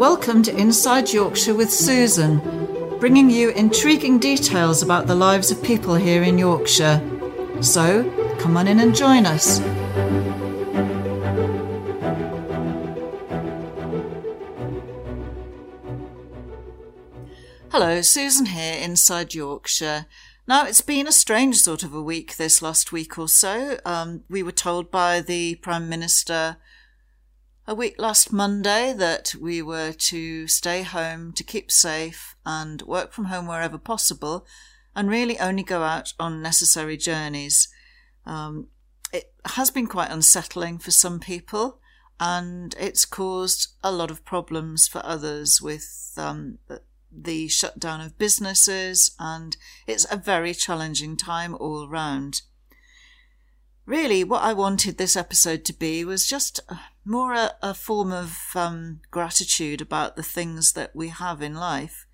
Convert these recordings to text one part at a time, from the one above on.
Welcome to Inside Yorkshire with Susan, bringing you intriguing details about the lives of people here in Yorkshire. So, come on in and join us. Hello, Susan here, Inside Yorkshire. Now, it's been a strange sort of a week this last week or so. Um, we were told by the Prime Minister a week last Monday that we were to stay home, to keep safe, and work from home wherever possible, and really only go out on necessary journeys. Um, it has been quite unsettling for some people, and it's caused a lot of problems for others with um, the shutdown of businesses, and it's a very challenging time all round really what I wanted this episode to be was just more a, a form of um, gratitude about the things that we have in life,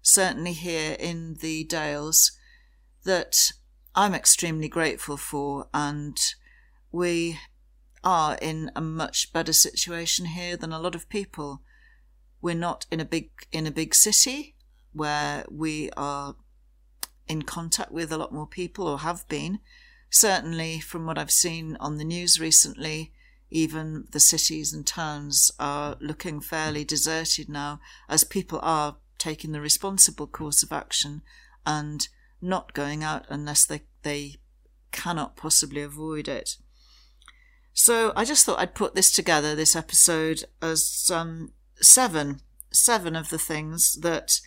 certainly here in the Dales, that I'm extremely grateful for, and we are in a much better situation here than a lot of people. We're not in a big in a big city where we are in contact with a lot more people or have been certainly from what I've seen on the news recently, even the cities and towns are looking fairly deserted now as people are taking the responsible course of action and not going out unless they, they cannot possibly avoid it. So I just thought I'd put this together, this episode, as um, seven, seven of the things that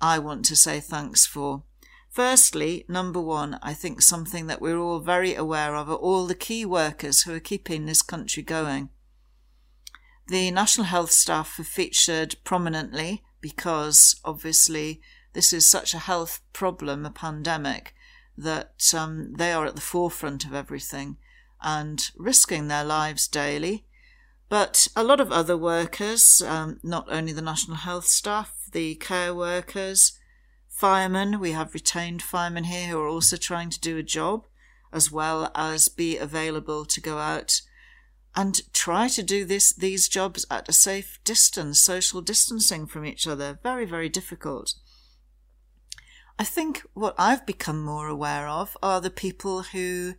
I want to say thanks for. Firstly, number one, I think something that we're all very aware of are all the key workers who are keeping this country going. The National Health staff have featured prominently because obviously this is such a health problem, a pandemic, that um, they are at the forefront of everything and risking their lives daily. But a lot of other workers, um, not only the National Health staff, the care workers, firemen. We have retained firemen here who are also trying to do a job as well as be available to go out and try to do this these jobs at a safe distance, social distancing from each other. Very, very difficult. I think what I've become more aware of are the people who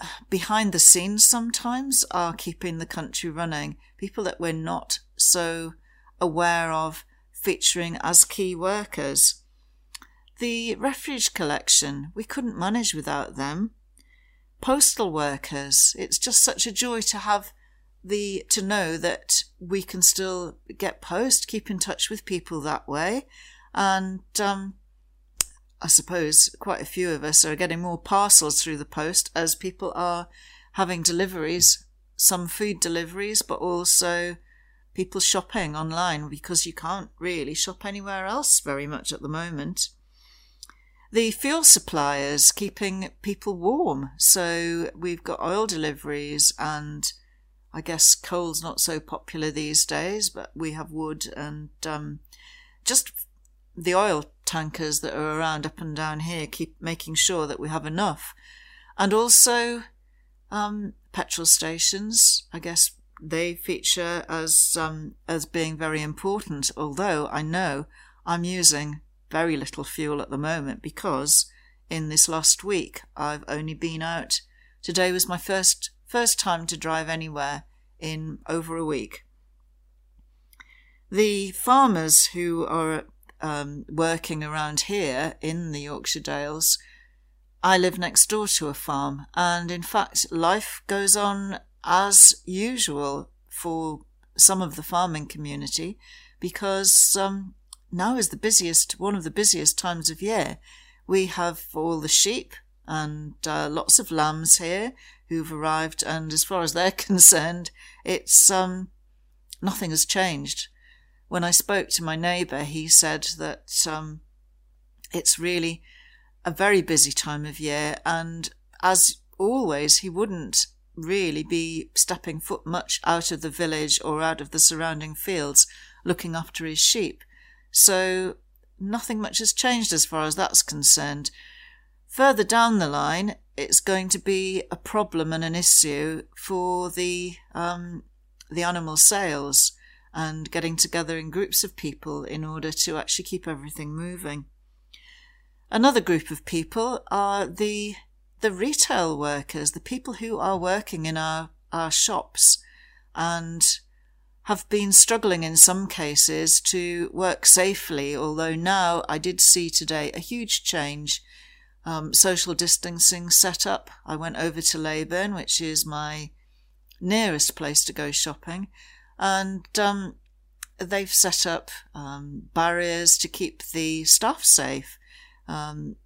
uh, behind the scenes sometimes are keeping the country running, people that we're not so aware of featuring as key workers. The refuge collection, we couldn't manage without them. Postal workers, it's just such a joy to have the to know that we can still get post, keep in touch with people that way, and um, I suppose quite a few of us are getting more parcels through the post as people are having deliveries, some food deliveries, but also people shopping online because you can't really shop anywhere else very much at the moment the fuel suppliers keeping people warm. So we've got oil deliveries, and I guess coal's not so popular these days, but we have wood and um, just the oil tankers that are around up and down here keep making sure that we have enough. And also um, petrol stations, I guess they feature as um, as being very important. Although I know I'm using very little fuel at the moment because in this last week I've only been out. Today was my first first time to drive anywhere in over a week. The farmers who are um, working around here in the Yorkshire Dales, I live next door to a farm, and in fact, life goes on as usual for some of the farming community because um, now is the busiest, one of the busiest times of year. We have all the sheep and uh, lots of lambs here who've arrived, and as far as they're concerned, it's um, nothing has changed. When I spoke to my neighbour, he said that um, it's really a very busy time of year, and as always, he wouldn't really be stepping foot much out of the village or out of the surrounding fields looking after his sheep. So nothing much has changed as far as that's concerned. Further down the line, it's going to be a problem and an issue for the um, the animal sales and getting together in groups of people in order to actually keep everything moving. Another group of people are the the retail workers, the people who are working in our, our shops and have been struggling in some cases to work safely, although now I did see today a huge change. Um, social distancing set up. I went over to Leyburn, which is my nearest place to go shopping, and um, they've set up um, barriers to keep the staff safe um,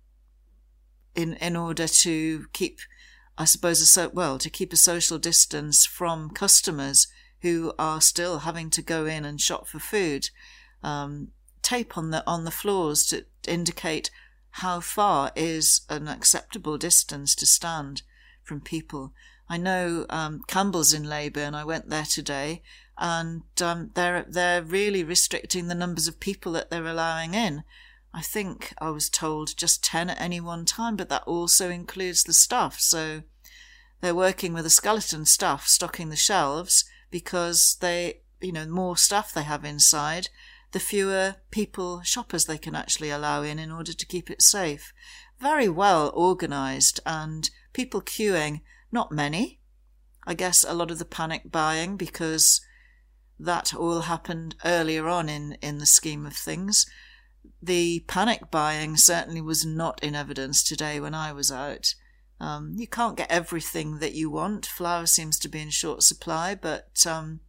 in in order to keep, I suppose, a so well to keep a social distance from customers who are still having to go in and shop for food. Um, tape on the on the floors to indicate how far is an acceptable distance to stand from people. I know um, Campbell's in Leyburn. I went there today, and um, they're they're really restricting the numbers of people that they're allowing in. I think I was told just 10 at any one time, but that also includes the staff. So they're working with a skeleton staff stocking the shelves because they, you know, more stuff they have inside, the fewer people, shoppers they can actually allow in in order to keep it safe. Very well organized and people queuing, not many. I guess a lot of the panic buying because that all happened earlier on in, in the scheme of things the panic buying certainly was not in evidence today when I was out. Um, you can't get everything that you want. Flour seems to be in short supply, but um,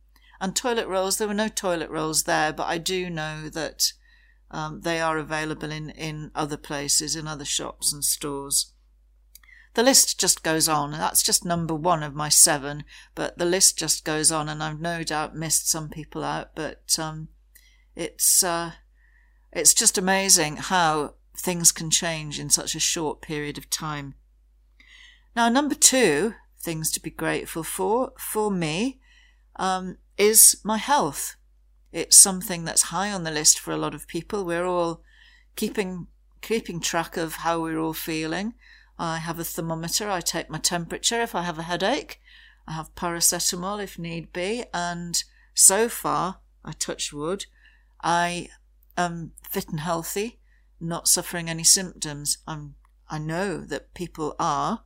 and toilet rolls. There were no toilet rolls there, but I do know that um, they are available in in other places, in other shops and stores. The list just goes on. That's just number one of my seven, but the list just goes on, and I've no doubt missed some people out. But um, it's uh, it's just amazing how things can change in such a short period of time. Now, number two, things to be grateful for, for me, um, is my health. It's something that's high on the list for a lot of people. We're all keeping keeping track of how we're all feeling. I have a thermometer. I take my temperature if I have a headache. I have paracetamol if need be. And so far, I touch wood, I am fit and healthy, not suffering any symptoms. I'm, I know that people are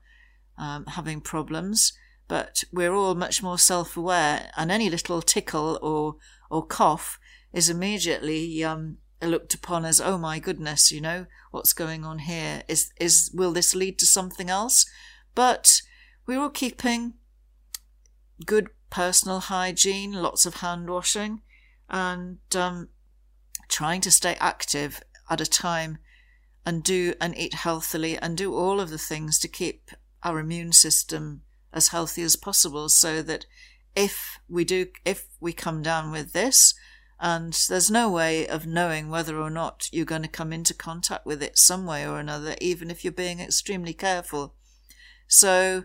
um, having problems, but we're all much more self aware, and any little tickle or, or cough is immediately um, looked upon as, oh my goodness, you know, what's going on here? Is, is, will this lead to something else? But we're all keeping good personal hygiene, lots of hand washing, and um, trying to stay active at a time and do and eat healthily and do all of the things to keep our immune system as healthy as possible so that if we do if we come down with this and there's no way of knowing whether or not you're going to come into contact with it some way or another even if you're being extremely careful so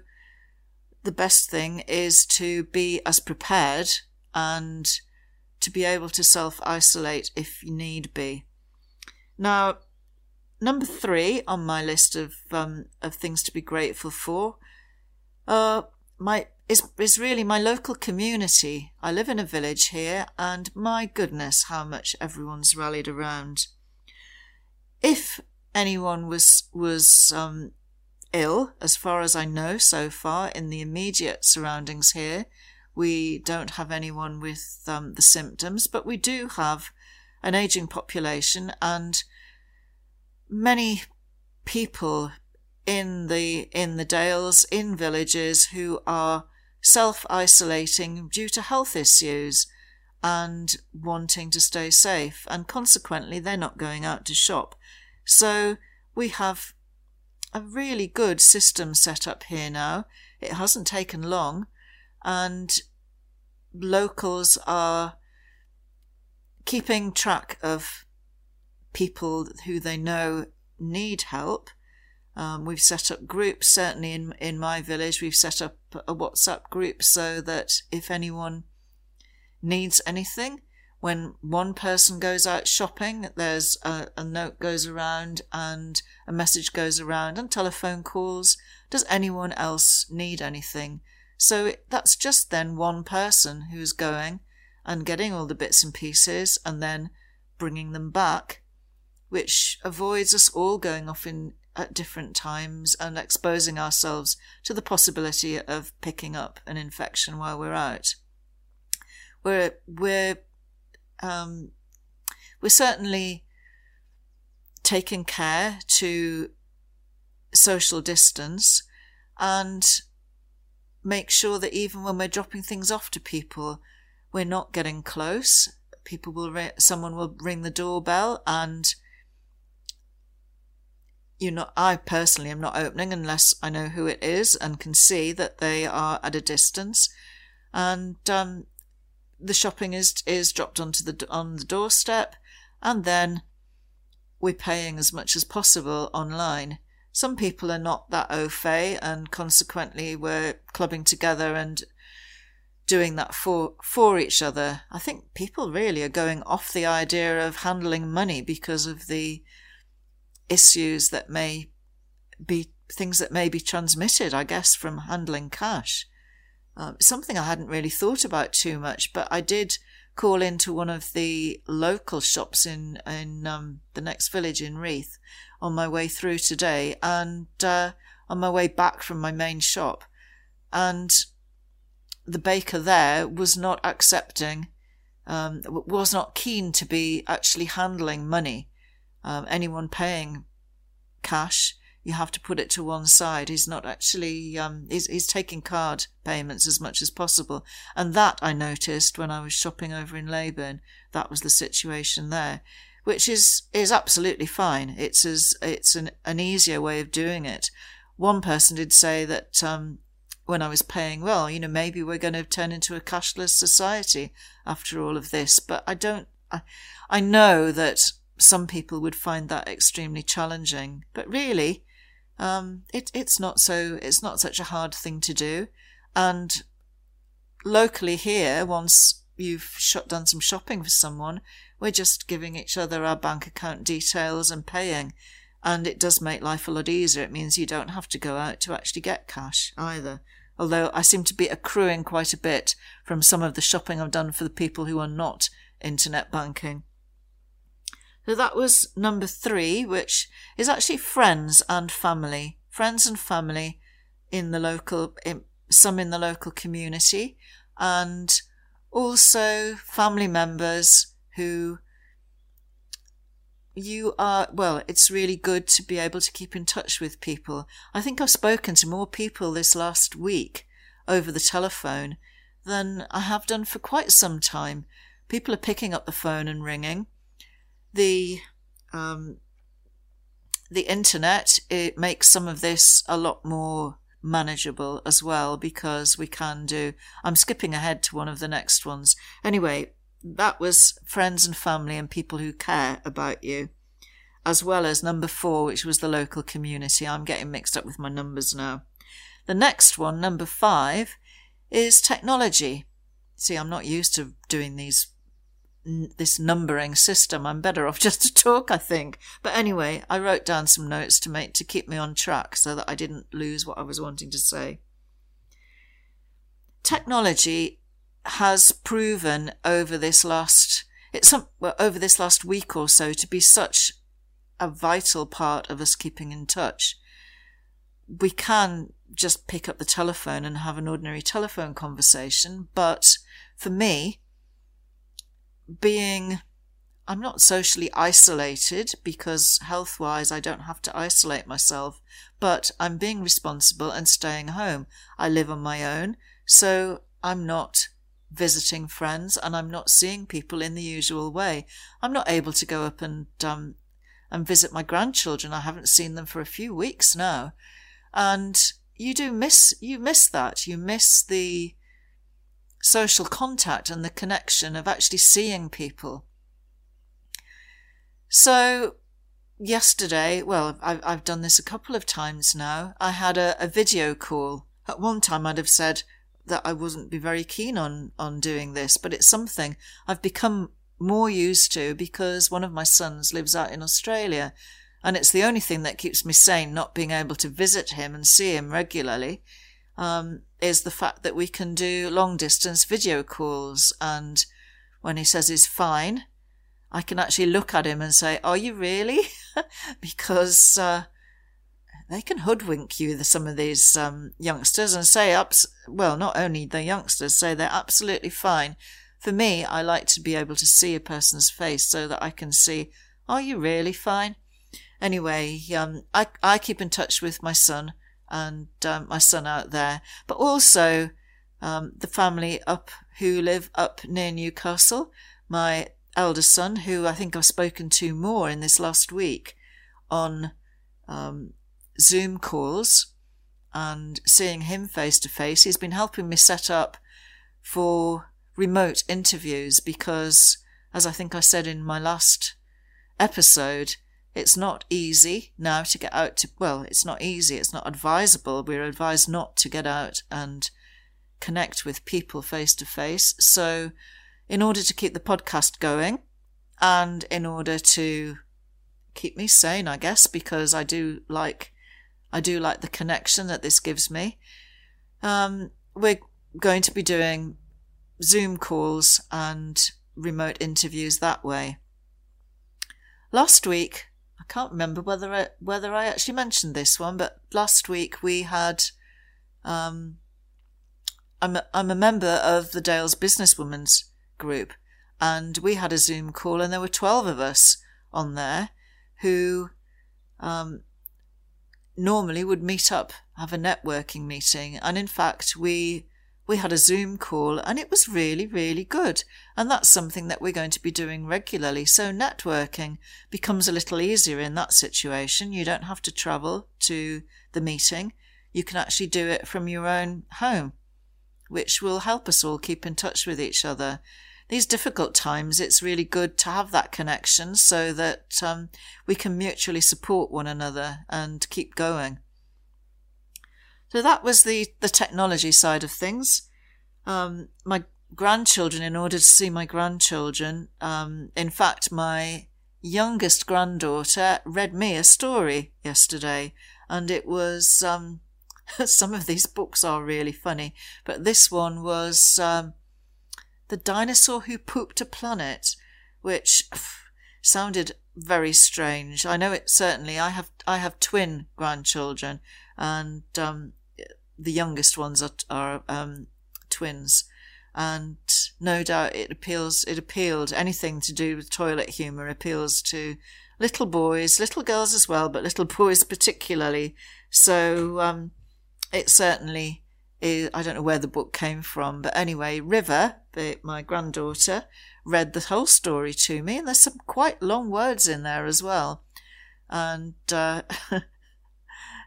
the best thing is to be as prepared and to be able to self isolate if need be. Now, number three on my list of um, of things to be grateful for, uh, my is is really my local community. I live in a village here, and my goodness, how much everyone's rallied around. If anyone was was um, ill, as far as I know so far, in the immediate surroundings here, we don't have anyone with um, the symptoms, but we do have an aging population and many people in the in the dales in villages who are self isolating due to health issues and wanting to stay safe and consequently they're not going out to shop. So we have a really good system set up here now. It hasn't taken long and locals are keeping track of people who they know need help. Um, we've set up groups, certainly in, in my village, we've set up a WhatsApp group so that if anyone needs anything, when one person goes out shopping, there's a, a, note goes around and a message goes around and telephone calls. Does anyone else need anything? So that's just then one person who's going and getting all the bits and pieces and then bringing them back, which avoids us all going off in at different times and exposing ourselves to the possibility of picking up an infection while we're out. We're we're um, we're certainly taking care to social distance and make sure that even when we're dropping things off to people, we're not getting close. People will, someone will ring the doorbell and you know, I personally am not opening unless I know who it is and can see that they are at a distance. And, um, the shopping is, is dropped onto the, on the doorstep and then we're paying as much as possible online. Some people are not that au fait and consequently we're clubbing together and doing that for for each other. I think people really are going off the idea of handling money because of the issues that may be things that may be transmitted, I guess, from handling cash. Um, something I hadn't really thought about too much, but I did call into one of the local shops in in um, the next village in Reeth on my way through today, and uh, on my way back from my main shop, and the baker there was not accepting, um, was not keen to be actually handling money. Um, anyone paying cash, you have to put it to one side. He's not actually, um, he's, he's taking card payments as much as possible. And that I noticed when I was shopping over in Leyburn. That was the situation there, which is, is absolutely fine. It's as, it's an, an easier way of doing it. One person did say that, um, when I was paying, well, you know, maybe we're going to turn into a cashless society after all of this. But I don't, I, I know that some people would find that extremely challenging. But really, um, it, it's not so, it's not such a hard thing to do. And locally here, once you've shut, done some shopping for someone, we're just giving each other our bank account details and paying. And it does make life a lot easier. It means you don't have to go out to actually get cash either although I seem to be accruing quite a bit from some of the shopping I've done for the people who are not internet banking. So that was number three, which is actually friends and family. Friends and family in the local, in, some in the local community, and also family members who you are, well, it's really good to be able to keep in touch with people. I think I've spoken to more people this last week over the telephone than I have done for quite some time. People are picking up the phone and ringing. The, um, the internet, it makes some of this a lot more manageable as well because we can do, I'm skipping ahead to one of the next ones. Anyway, that was friends and family and people who care about you, as well as number four, which was the local community. I'm getting mixed up with my numbers now. The next one, number five, is technology. See, I'm not used to doing these this numbering system. I'm better off just to talk, I think. But anyway, I wrote down some notes to make to keep me on track so that I didn't lose what I was wanting to say. Technology has proven over this last it's some, well, over this last week or so to be such a vital part of us keeping in touch. We can just pick up the telephone and have an ordinary telephone conversation, but for me, being I'm not socially isolated because health wise I don't have to isolate myself, but I'm being responsible and staying home. I live on my own, so I'm not visiting friends and I'm not seeing people in the usual way. I'm not able to go up and um, and visit my grandchildren. I haven't seen them for a few weeks now. And you do miss you miss that. You miss the social contact and the connection of actually seeing people. So yesterday, well, I've, I've done this a couple of times now. I had a, a video call. At one time, I'd have said, that I wouldn't be very keen on on doing this, but it's something I've become more used to because one of my sons lives out in Australia, and it's the only thing that keeps me sane. Not being able to visit him and see him regularly um, is the fact that we can do long distance video calls and when he says he's fine, I can actually look at him and say, Are you really? because uh, they can hoodwink you, some of these um, youngsters, and say, ups- well, not only the youngsters, say they're absolutely fine. For me, I like to be able to see a person's face so that I can see, Are you really fine? Anyway, um, I, I keep in touch with my son and um, my son out there, but also um, the family up who live up near Newcastle. My eldest son, who I think I've spoken to more in this last week on um, Zoom calls and seeing him face to face. He's been helping me set up for remote interviews because, as I think I said in my last episode, it's not easy now to get out to, well, it's not easy, it's not advisable. We're advised not to get out and connect with people face to face. So, in order to keep the podcast going and in order to keep me sane, I guess, because I do like, I do like the connection that this gives me. Um, we're going to be doing Zoom calls and remote interviews that way. Last week, can't remember whether I, whether I actually mentioned this one, but last week we had, um, I'm a, I'm a member of the Dales Businesswomen's group, and we had a Zoom call, and there were 12 of us on there who um, normally would meet up, have a networking meeting, and in fact, we we had a Zoom call, and it was really, really good. And that's something that we're going to be doing regularly. So networking becomes a little easier in that situation. You don't have to travel to the meeting. You can actually do it from your own home, which will help us all keep in touch with each other these difficult times, it's really good to have that connection so that um, we can mutually support one another and keep going. So that was the, the technology side of things. Um, my grandchildren, in order to see my grandchildren, um, in fact, my youngest granddaughter read me a story yesterday, and it was um, some of these books are really funny, but this one was um, the Dinosaur Who Pooped a Planet, which sounded very strange. I know it certainly. I have I have twin grandchildren, and um, the youngest ones are, are um, twins, and no doubt it appeals. It appealed anything to do with toilet humour appeals to little boys, little girls as well, but little boys particularly. So um, it certainly Is, I don't know where the book came from, but anyway, River, the, my granddaughter, read the whole story to me, and there's some quite long words in there as well. And uh,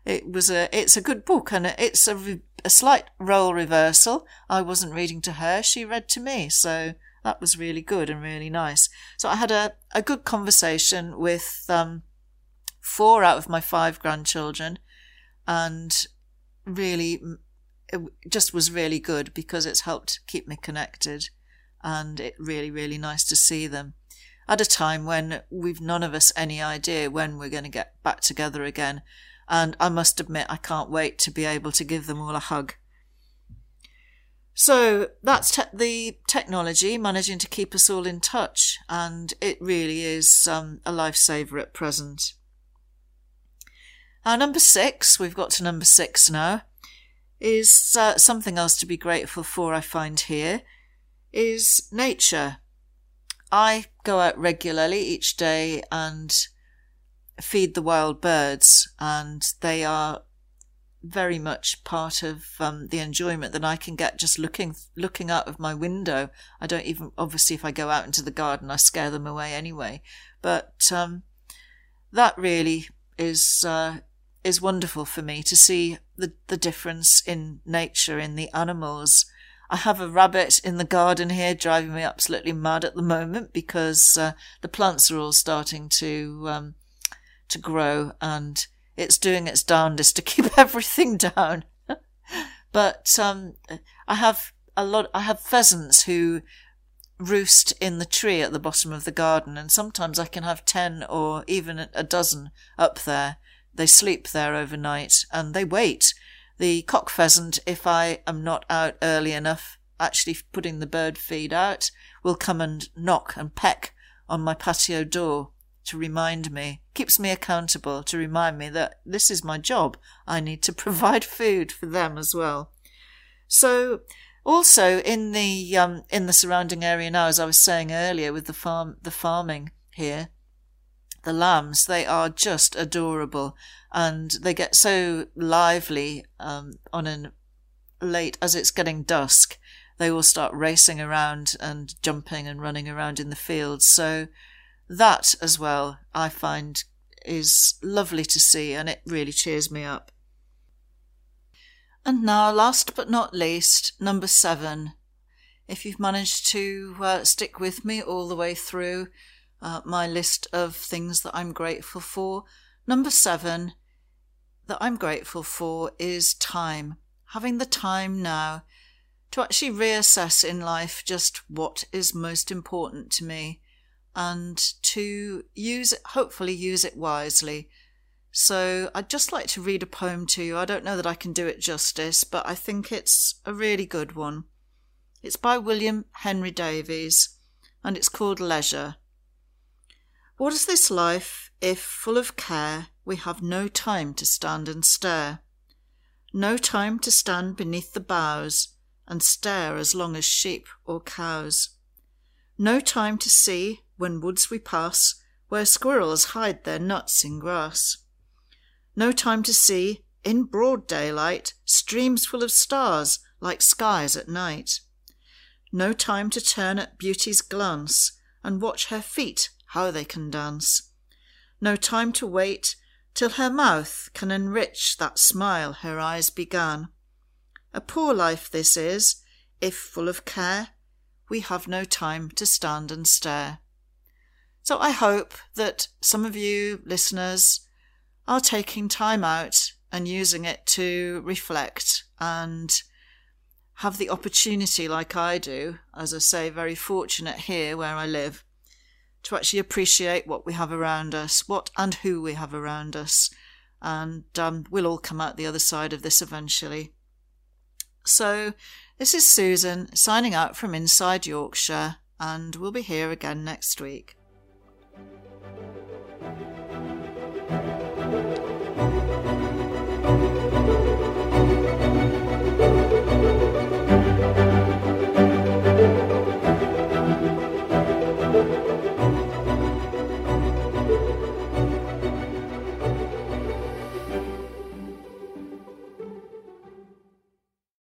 it was a it's a good book, and it's a, a slight role reversal. I wasn't reading to her; she read to me, so that was really good and really nice. So I had a, a good conversation with um, four out of my five grandchildren, and really it just was really good because it's helped keep me connected and it really really nice to see them at a time when we've none of us any idea when we're going to get back together again and i must admit i can't wait to be able to give them all a hug. So that's te- the technology managing to keep us all in touch. And it really is um, a lifesaver at present. Our number six we've got to number six now is uh, something else to be grateful for, I find here, is nature. I go out regularly each day and feed the wild birds, and they are very much part of um, the enjoyment that I can get just looking looking out of my window. I don't even obviously if I go out into the garden, I scare them away anyway. But um, that really is uh, is wonderful for me to see the, the difference in nature, in the animals. I have a rabbit in the garden here driving me absolutely mad at the moment because uh, the plants are all starting to um, to grow and it's doing its darndest to keep everything down. but um, I have a lot. I have pheasants who roost in the tree at the bottom of the garden, and sometimes I can have ten or even a dozen up there they sleep there overnight and they wait. The cock pheasant, if I am not out early enough, actually putting the bird feed out, will come and knock and peck on my patio door to remind me, keeps me accountable to remind me that this is my job. I need to provide food for them as well. So also in the um, in the surrounding area now, as I was saying earlier, with the farm the farming here, the lambs they are just adorable, and they get so lively um, on a late as it's getting dusk. They will start racing around and jumping and running around in the fields. So that as well, I find is lovely to see, and it really cheers me up. And now, last but not least, number seven. If you've managed to uh, stick with me all the way through uh, my list of things that I'm grateful for, number seven that I'm grateful for is time. Having the time now to actually reassess in life just what is most important to me and to use it, hopefully use it wisely so I'd just like to read a poem to you. I don't know that I can do it justice, but I think it's a really good one. It's by William Henry Davies, and it's called Leisure. What is this life if, full of care, we have no time to stand and stare? No time to stand beneath the boughs and stare as long as sheep or cows. No time to see, when woods we pass, where squirrels hide their nuts in grass no time to see, in broad daylight, streams full of stars like skies at night. No time to turn at beauty's glance and watch her feet how they can dance. No time to wait till her mouth can enrich that smile her eyes began. A poor life this is, if full of care, we have no time to stand and stare. So I hope that some of you listeners are taking time out and using it to reflect and have the opportunity, like I do, as I say, very fortunate here where I live, to actually appreciate what we have around us, what and who we have around us. And um, we'll all come out the other side of this eventually. So, this is Susan signing out from inside Yorkshire, and we'll be here again next week. You.